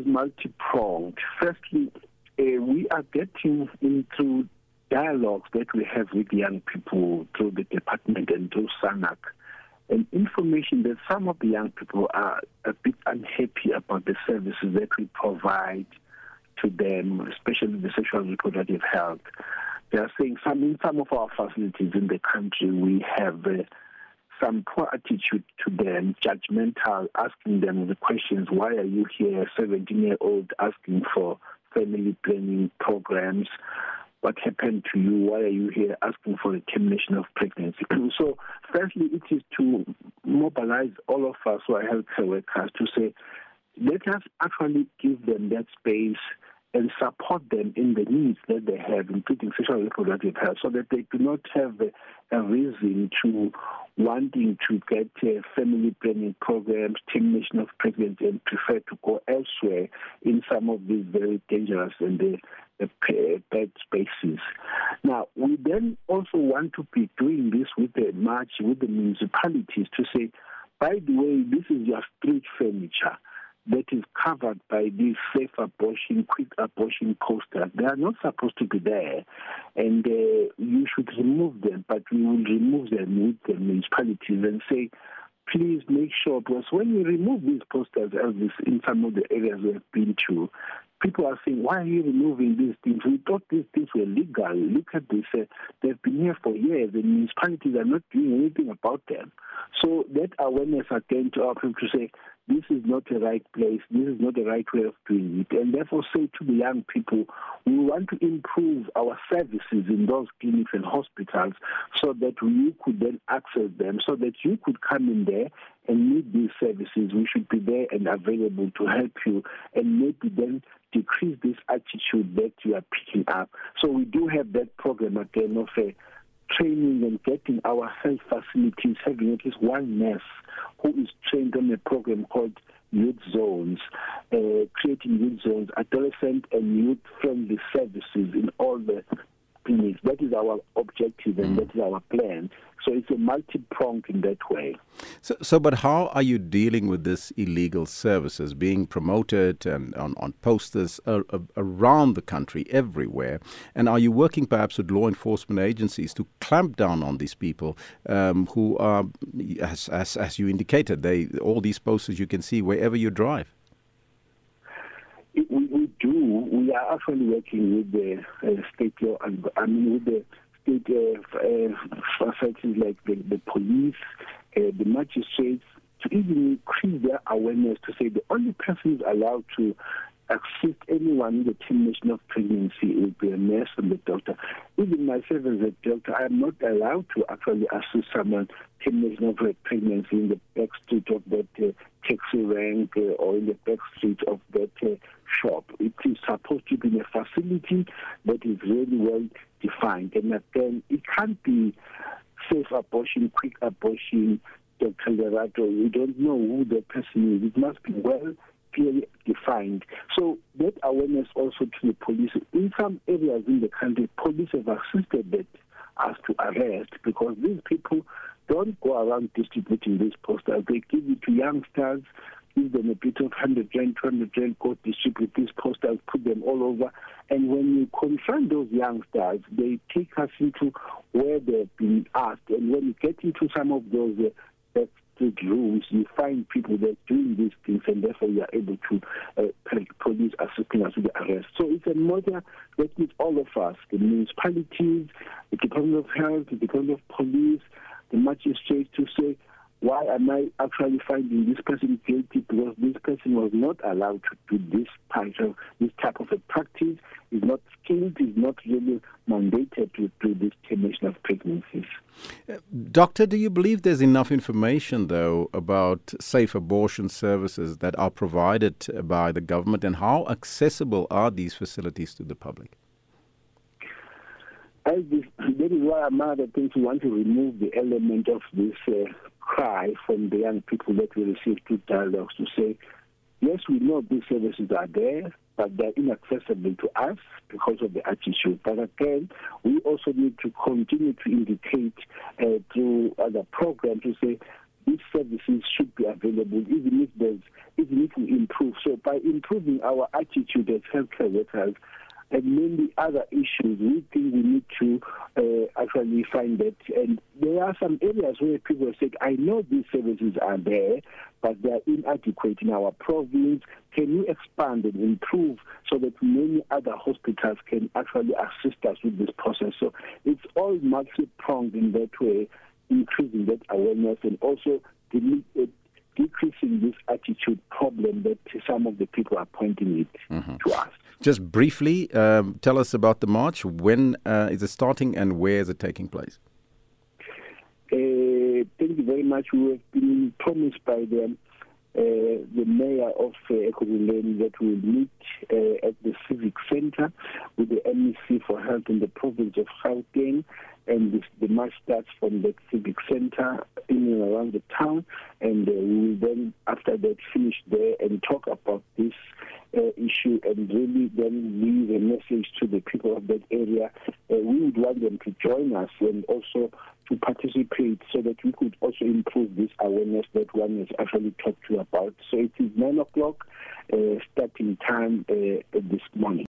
is multi-pronged. Firstly, uh, we are getting into dialogues that we have with young people through the department and through SANAC and information that some of the young people are a bit unhappy about the services that we provide to them, especially the sexual reproductive health. They are saying some in some of our facilities in the country we have uh, some poor attitude to them, judgmental, asking them the questions, why are you here, 17 year old asking for family planning programs? what happened to you, why are you here asking for a termination of pregnancy. so firstly, it is to mobilize all of us who are healthcare workers to say, let us actually give them that space and support them in the needs that they have, including sexual reproductive health, so that they do not have a, a reason to wanting to get uh, family planning programs, termination of pregnancy, and prefer to go elsewhere in some of these very dangerous and uh, uh, bad spaces. Now, we then also want to be doing this with the march with the municipalities to say, by the way, this is your street furniture that is covered by these safe abortion, quick abortion posters. They are not supposed to be there, and uh, you should remove them, but we will remove them with the municipalities and say, please make sure, because when you remove these posters, as this in some of the areas we have been to, people are saying, why are you removing these things? We thought these things were legal. Look at this. Uh, they've been here for years. The municipalities are not doing anything about them. So that awareness again to our people to say, this is not the right place, this is not the right way of doing it. And therefore say to the young people, we want to improve our services in those clinics and hospitals so that you could then access them, so that you could come in there and need these services. We should be there and available to help you and maybe then decrease this attitude that you are picking up. So we do have that program again of a training and getting our health facilities having at least one nurse who is trained on a program called youth zones, uh, creating youth zones, adolescent and youth friendly services in all the That is our objective and mm. that is our plan. So it's a multi-pronged in that way. So, so, but how are you dealing with this illegal services being promoted and on, on posters uh, uh, around the country, everywhere? And are you working perhaps with law enforcement agencies to clamp down on these people um, who are, as, as, as you indicated, they all these posters you can see wherever you drive? Do. We are actually working with the uh, state law, and I mean with the state uh, uh, authorities like the, the police, uh, the magistrates, to even increase their awareness to say the only person who's allowed to assist anyone in the termination of pregnancy will be a nurse and the doctor. Even myself as a doctor, I am not allowed to actually assist someone termination of a pregnancy in the back street of that uh, taxi rank uh, or in the back street of that uh, shop. It is supposed to be a facility that is really well defined. And again, it can't be safe abortion, quick abortion, Dr. Lerato. We don't know who the person is. It must be well clearly defined. So that awareness also to the police. In some areas in the country, police have assisted that us to arrest because these people don't go around distributing these posters. They give it to youngsters give them a bit of 100 rand, 200 rand, go distribute these posters, put them all over. And when you confront those youngsters, they take us into where they've been asked. And when you get into some of those uh, rooms, you find people that are doing these things, and therefore you are able to uh, police assisting us with the arrest. So it's a matter that needs all of us, the municipalities, the Department of Health, the Department of Police, the magistrates, to say, why am I actually finding this person guilty? Because this person was not allowed to do this type of this type of a practice, is not skilled, is not really mandated to do this termination of pregnancies. Doctor, do you believe there's enough information, though, about safe abortion services that are provided by the government, and how accessible are these facilities to the public? This, that is why I'm other things we want to remove the element of this uh, cry from the young people that we receive through dialogues to say, yes, we know these services are there, but they're inaccessible to us because of the attitude. But again, we also need to continue to indicate uh, through other programs to say, these services should be available, even if there's, even if we improve. So by improving our attitude as healthcare workers, and many other issues, we think we need to uh, actually find that. And there are some areas where people said, I know these services are there, but they are inadequate in our province. Can you expand and improve so that many other hospitals can actually assist us with this process? So it's all multi-pronged in that way, increasing that awareness and also decreasing this attitude problem that some of the people are pointing it mm-hmm. to us. Just briefly, um, tell us about the march. When uh, is it starting and where is it taking place? Uh, thank you very much. We have been promised by the uh, the mayor of uh, Ekurhuleni that we will meet uh, at the civic center with the MEC for health in the province of Gauteng and this, the march starts from the civic center in and around the town, and uh, we will then, after that, finish there and talk about this uh, issue and really then leave a message to the people of that area. Uh, we would want them to join us and also to participate so that we could also improve this awareness that one has actually talked to you about. So it is 9 o'clock uh, starting time uh, this morning.